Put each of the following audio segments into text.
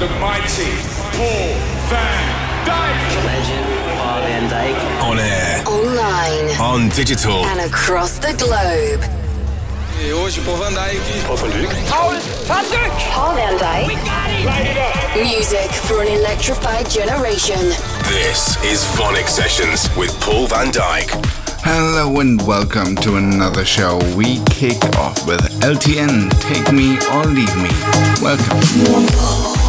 the mighty Paul van Dyk. Legend, Paul van Dyk. On air, Online on digital. and across the globe. E hoje, Paul van Dyk. Paul van Dyk. Music for an electrified generation. This is VONYC Sessions with Paul van Dyk. Hello and welcome to another show. We kick off with LTN Take Me or Leave Me. Welcome.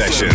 section.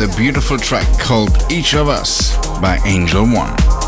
With a beautiful track called Each of Us by Angel One.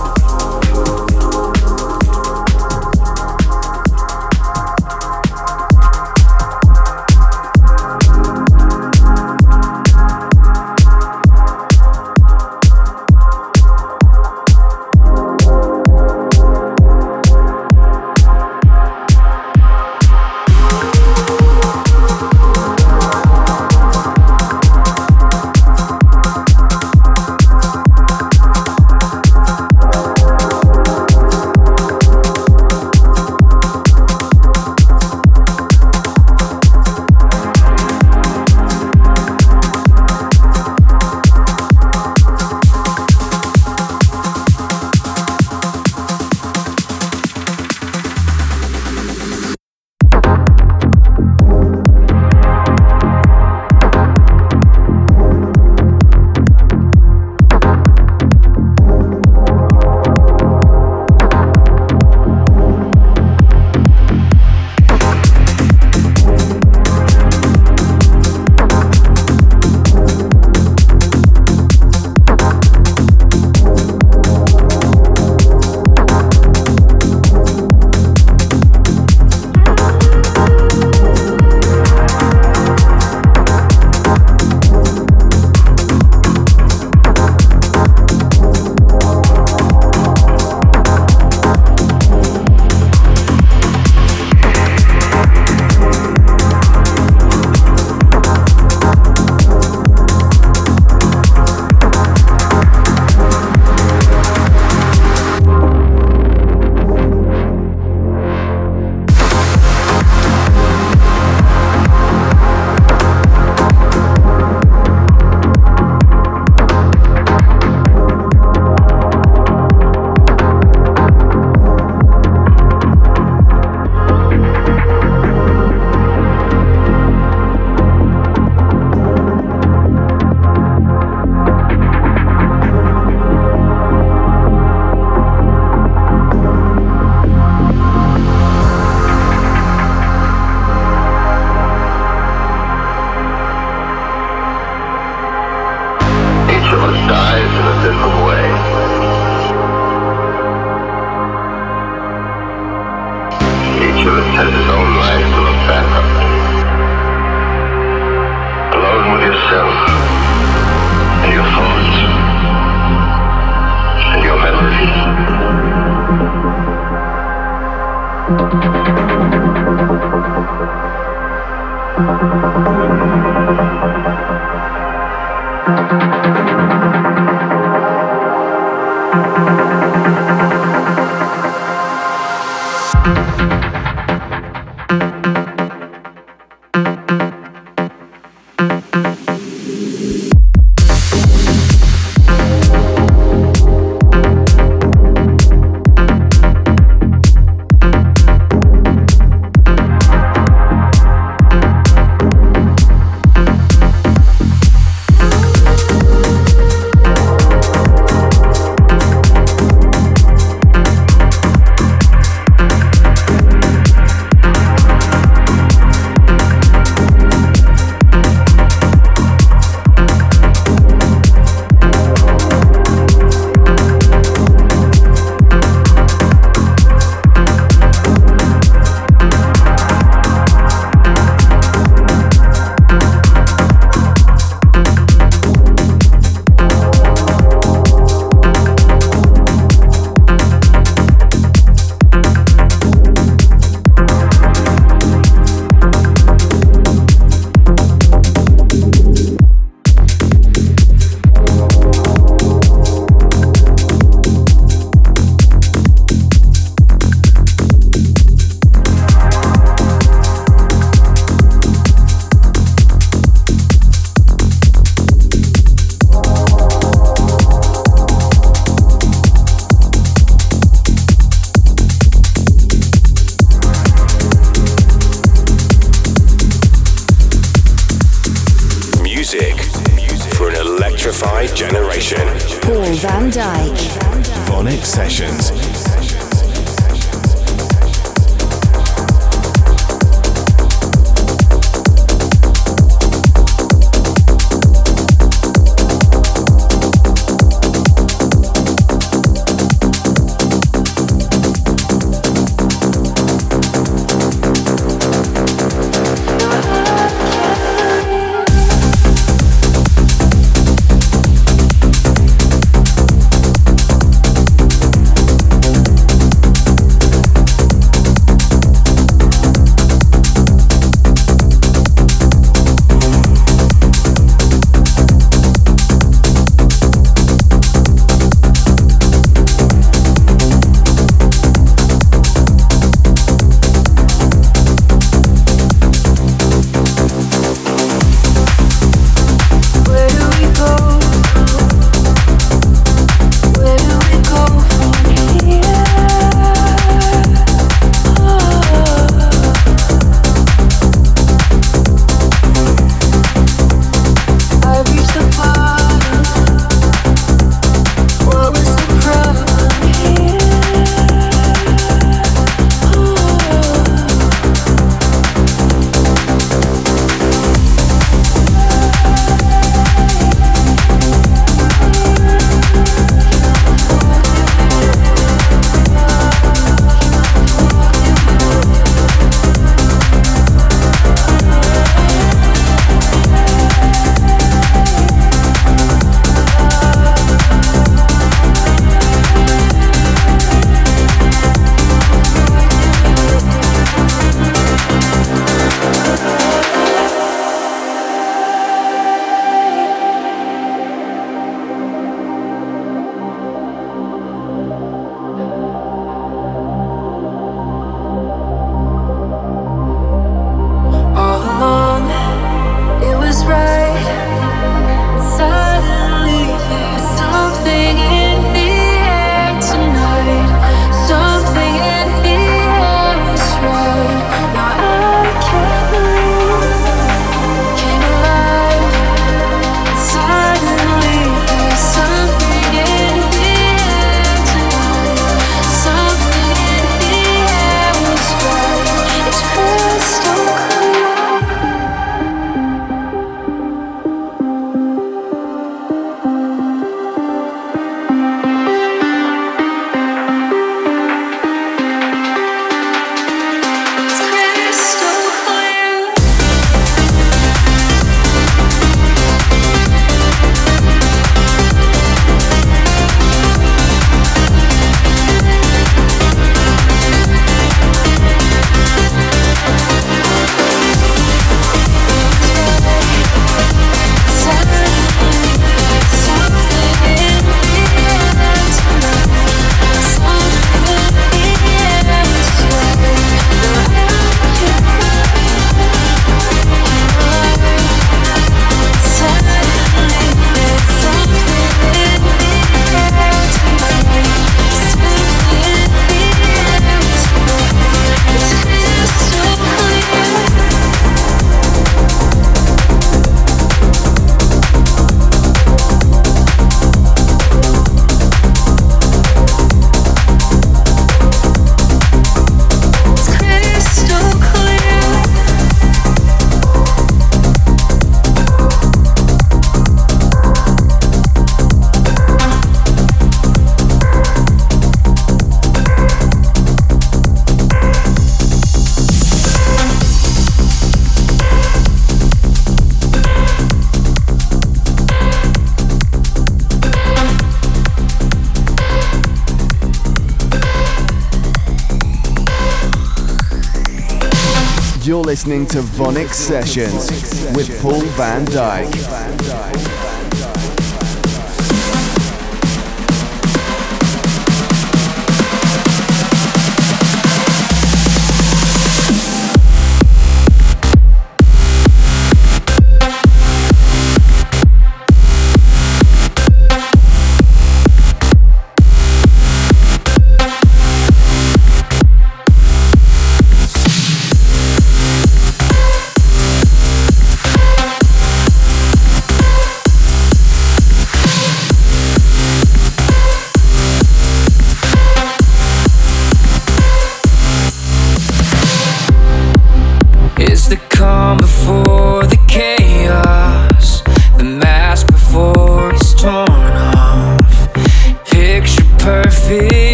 Listening to VONYC Sessions with Paul van Dyk.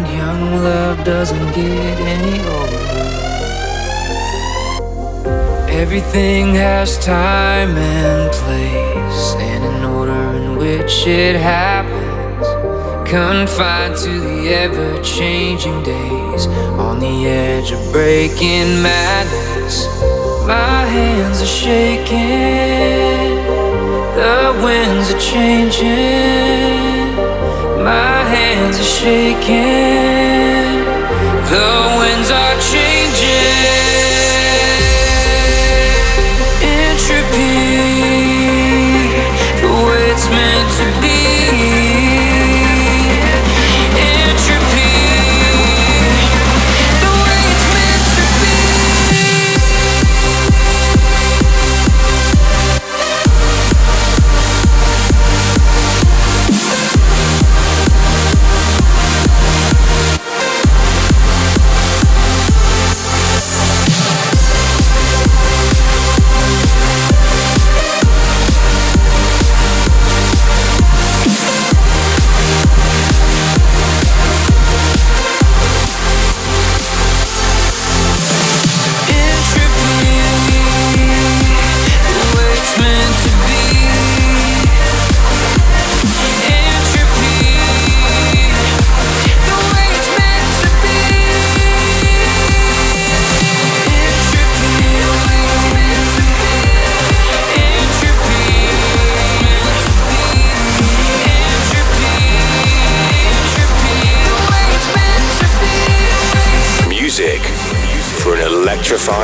Ground, young love doesn't get any older. Everything has time and place, and an order in which it happens. Confined to the ever changing days, on the edge of breaking madness. My hands are shaking, the winds are changing. My hands are shaking, the winds are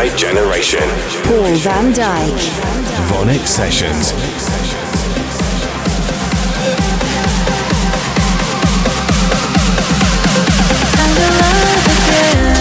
electrified generation. Paul van Dyk. VONYC Sessions. Thank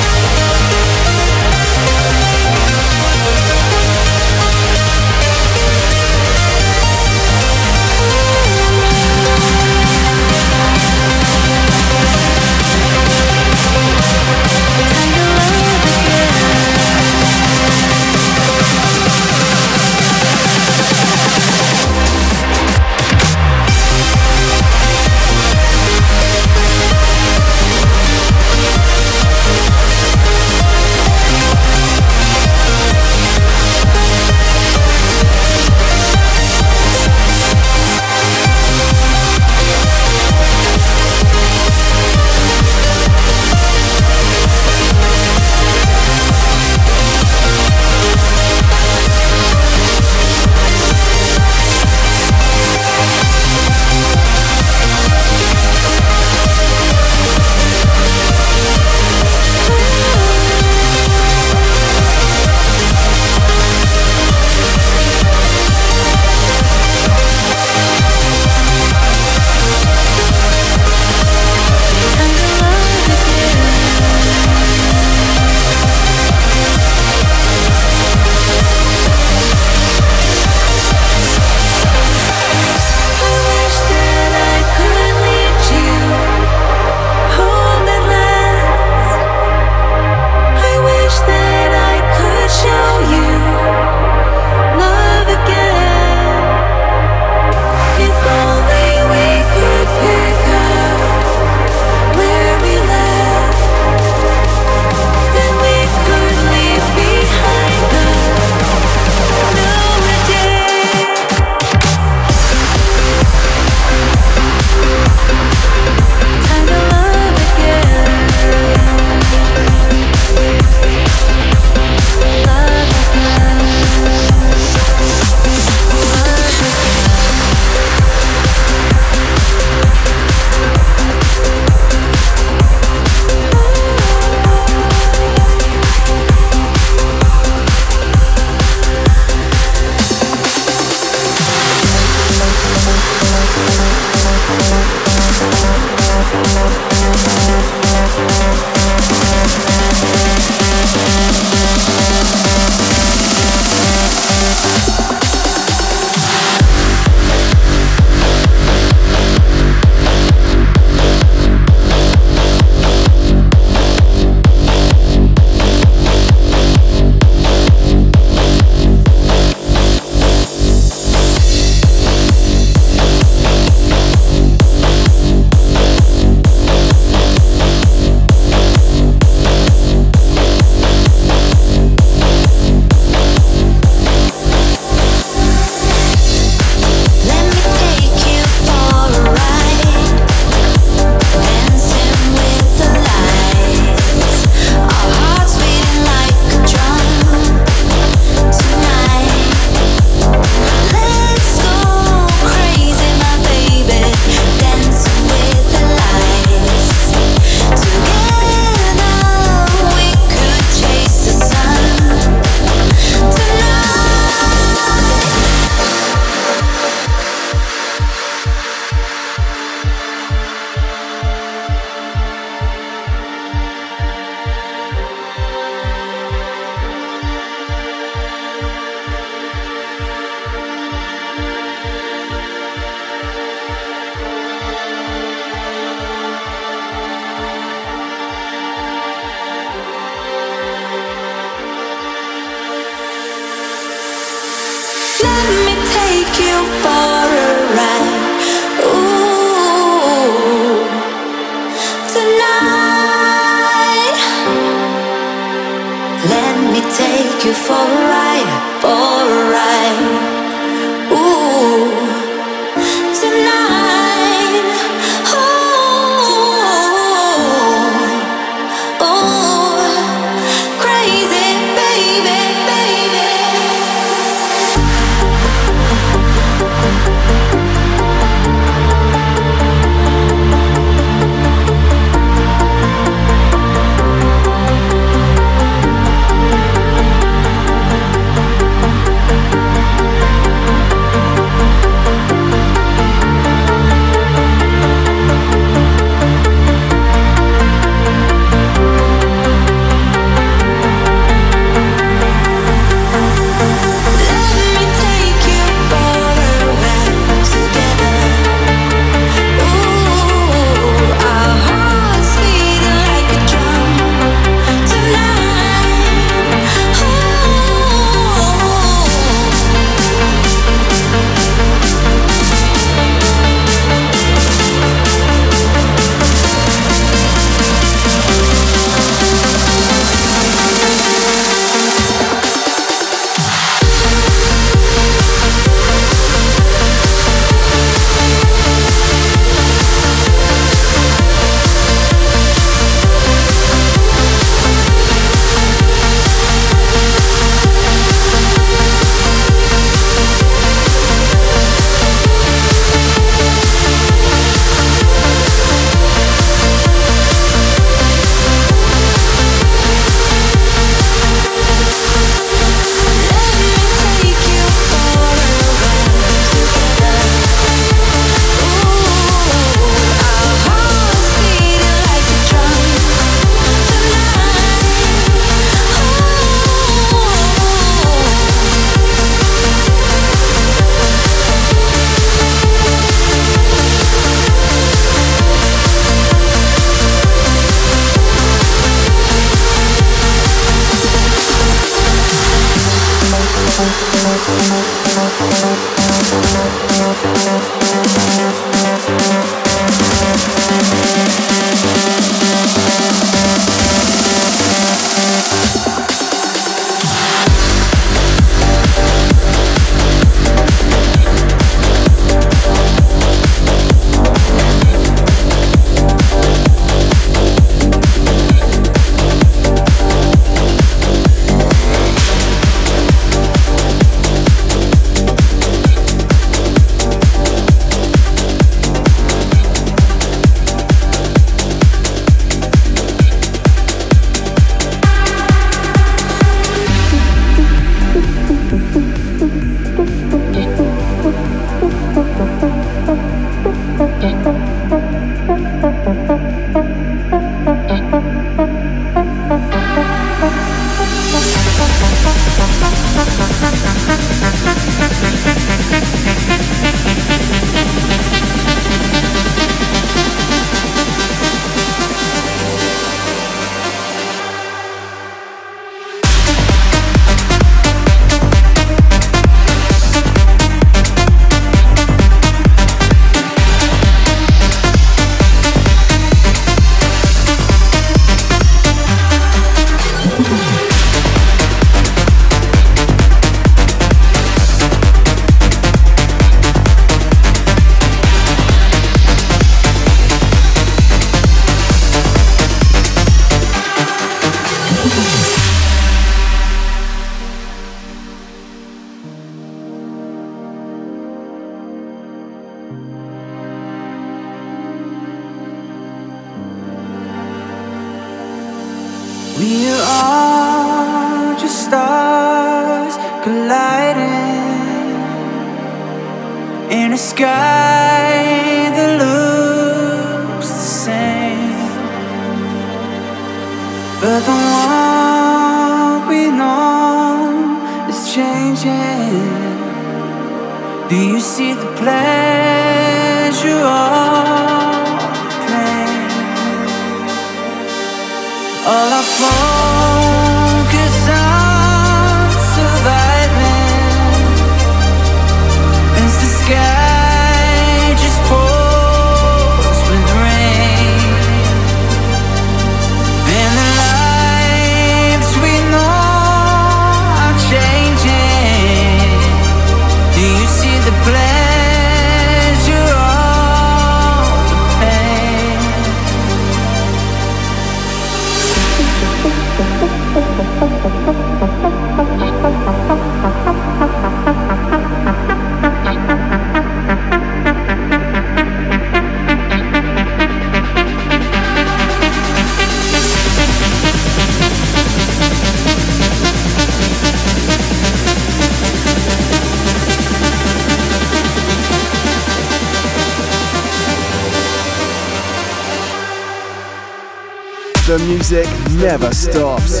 music never stops.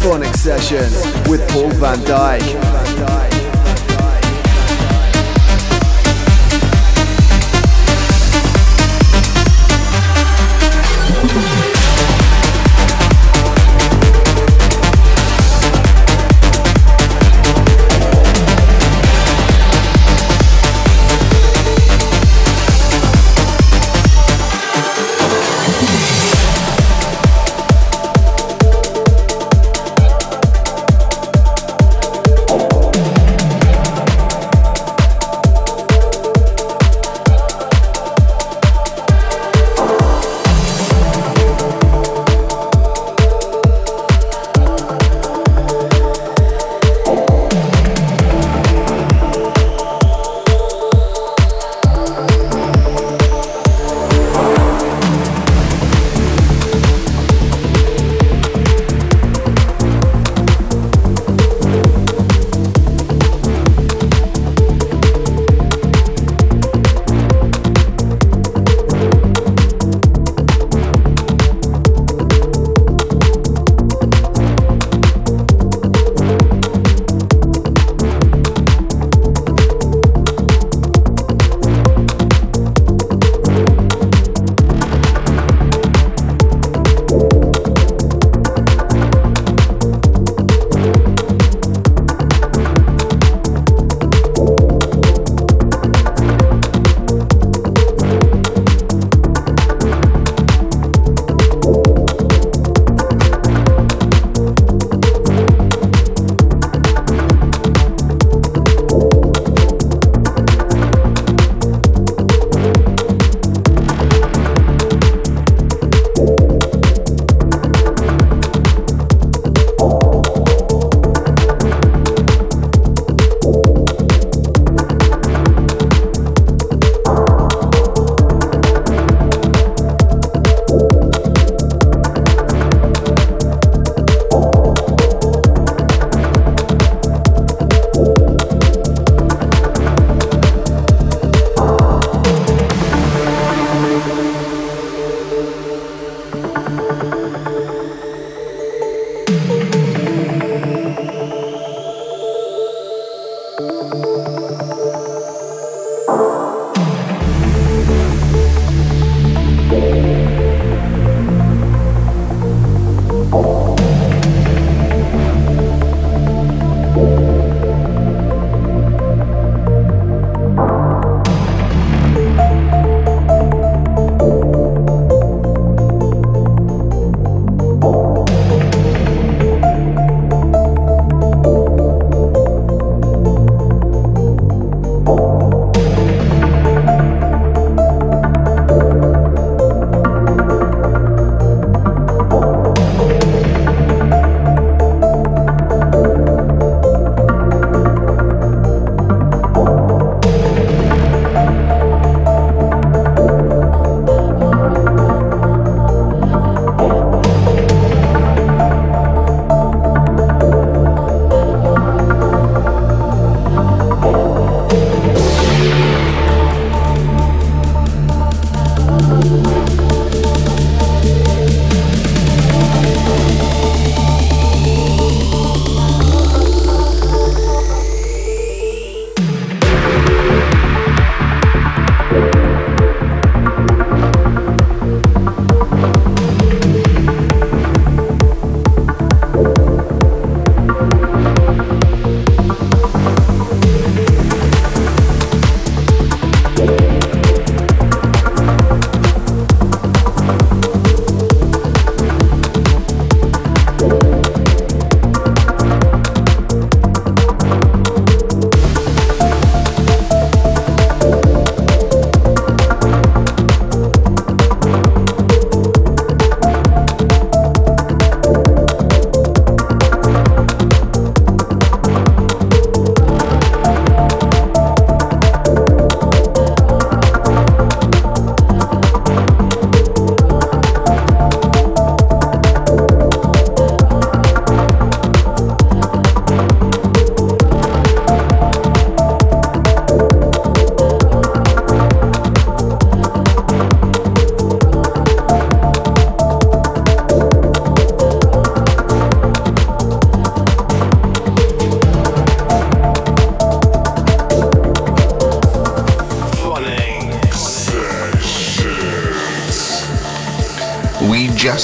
VONYC Sessions with Paul van Dyk.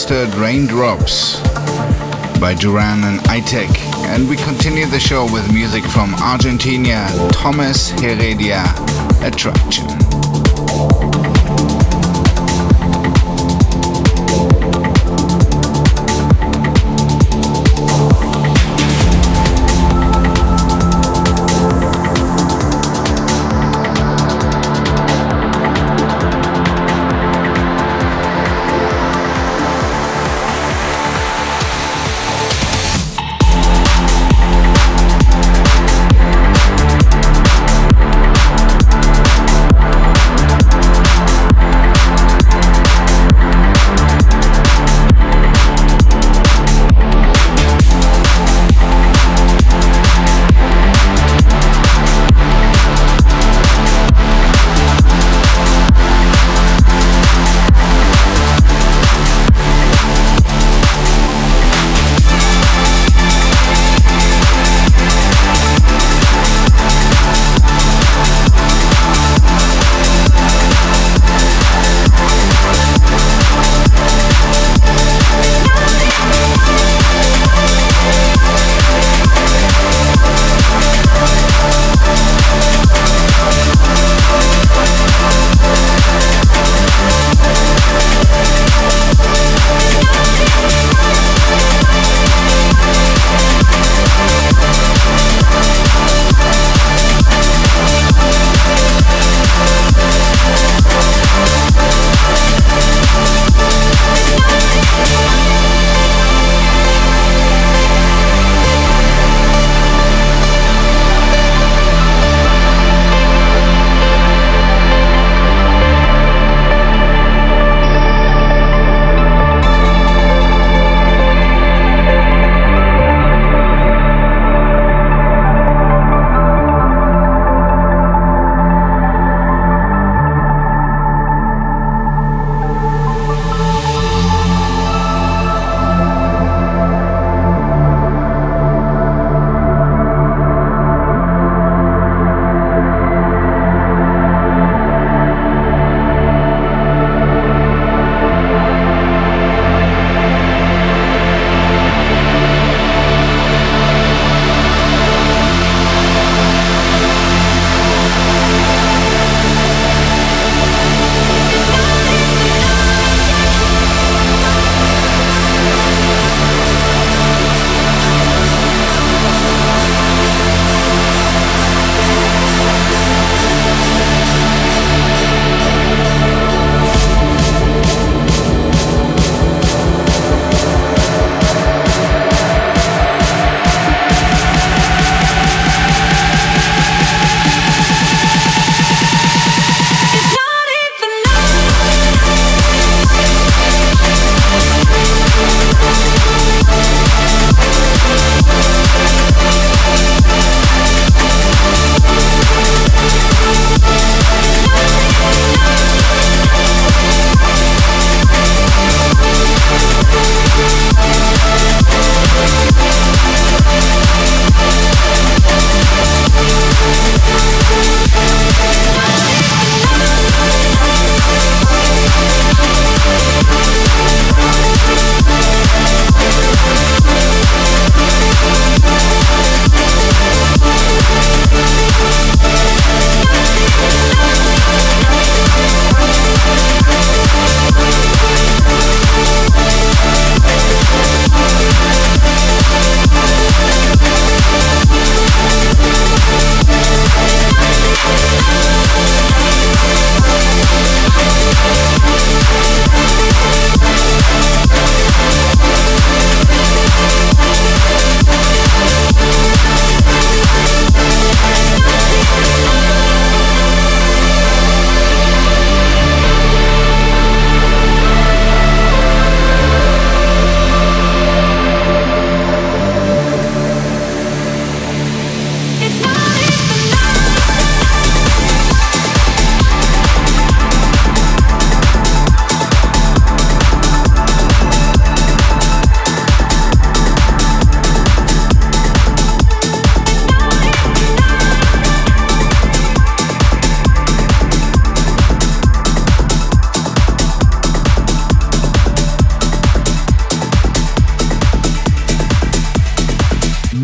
Just Raindrops by Duran and Itek. And we continue the show with music from Argentina, Thomas Heredia, Attraction.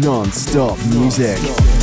non-stop music. Non-stop.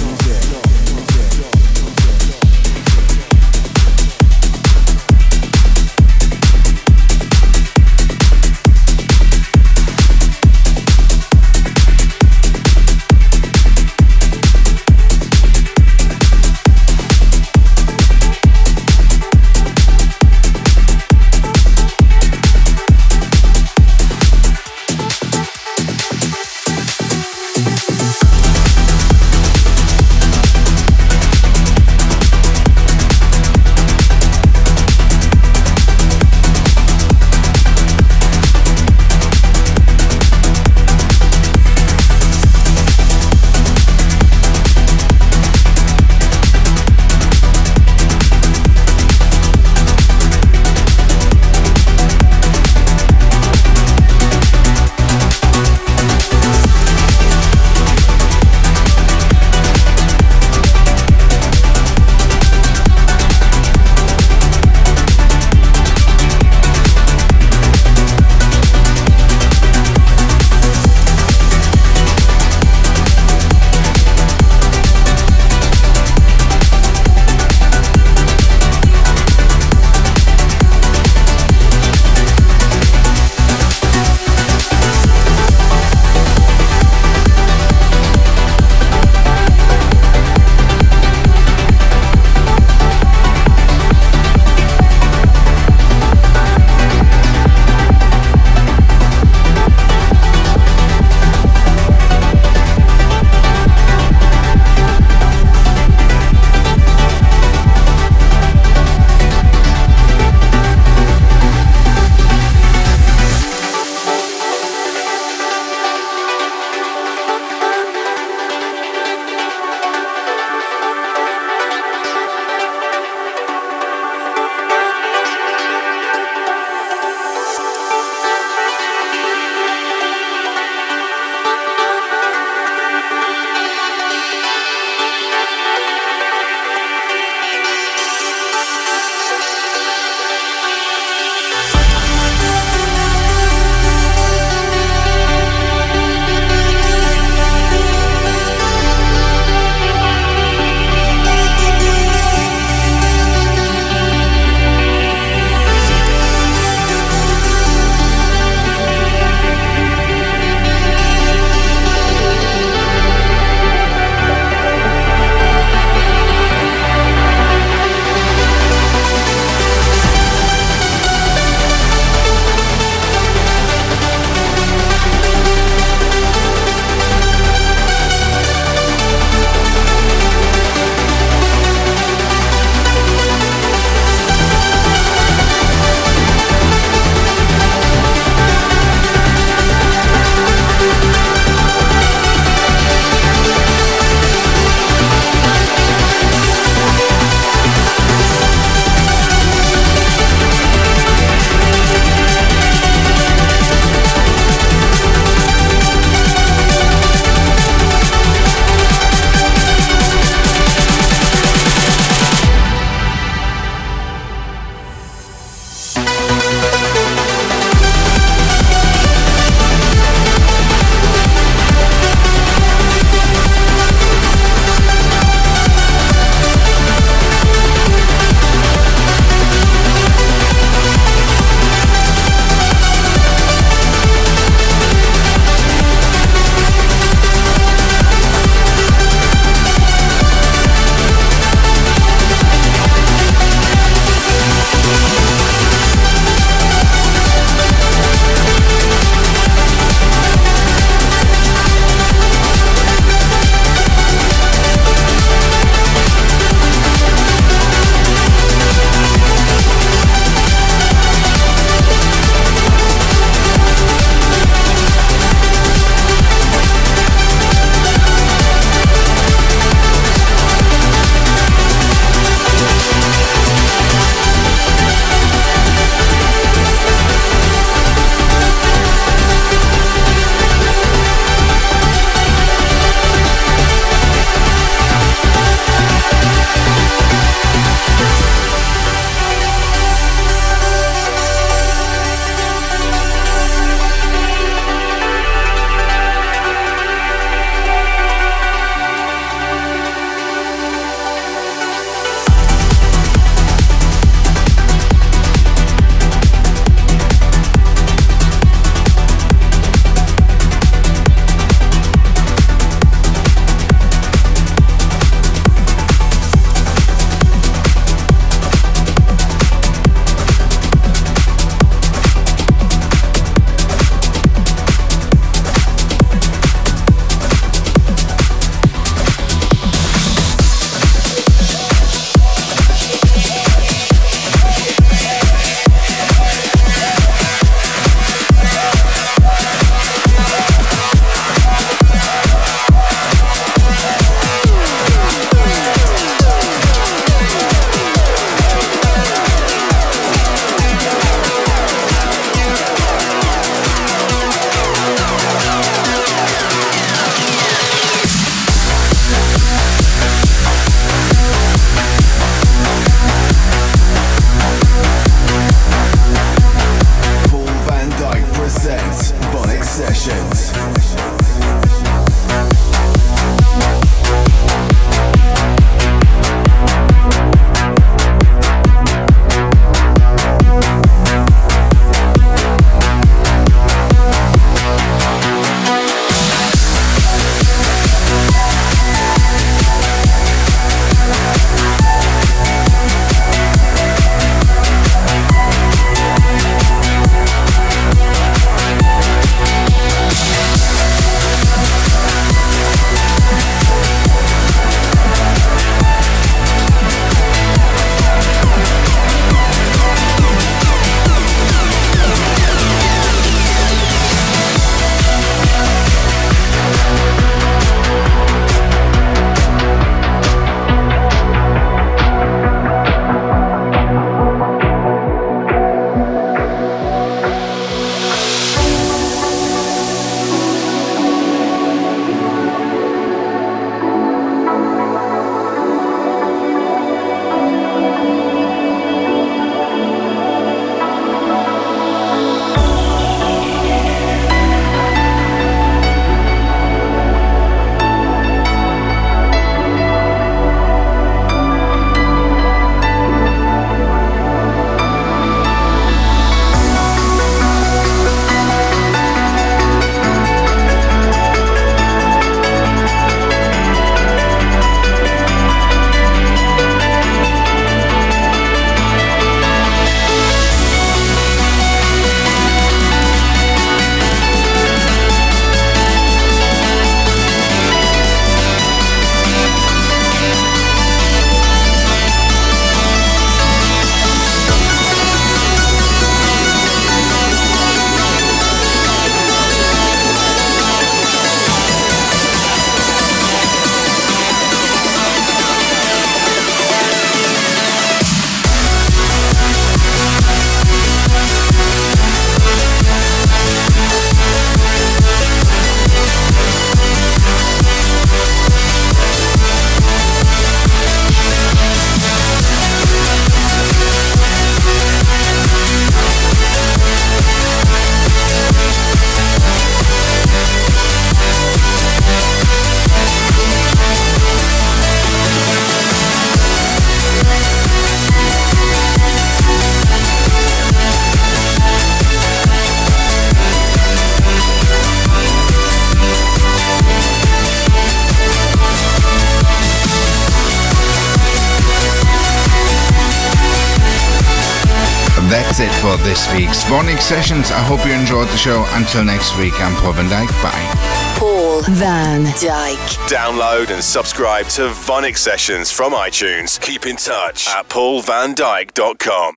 Week's VONYC Sessions. I hope you enjoyed the show. Until next week, I'm Paul van Dyk. Bye. Paul van Dyk. Download and subscribe to VONYC Sessions from iTunes. Keep in touch at paulvandyk.com.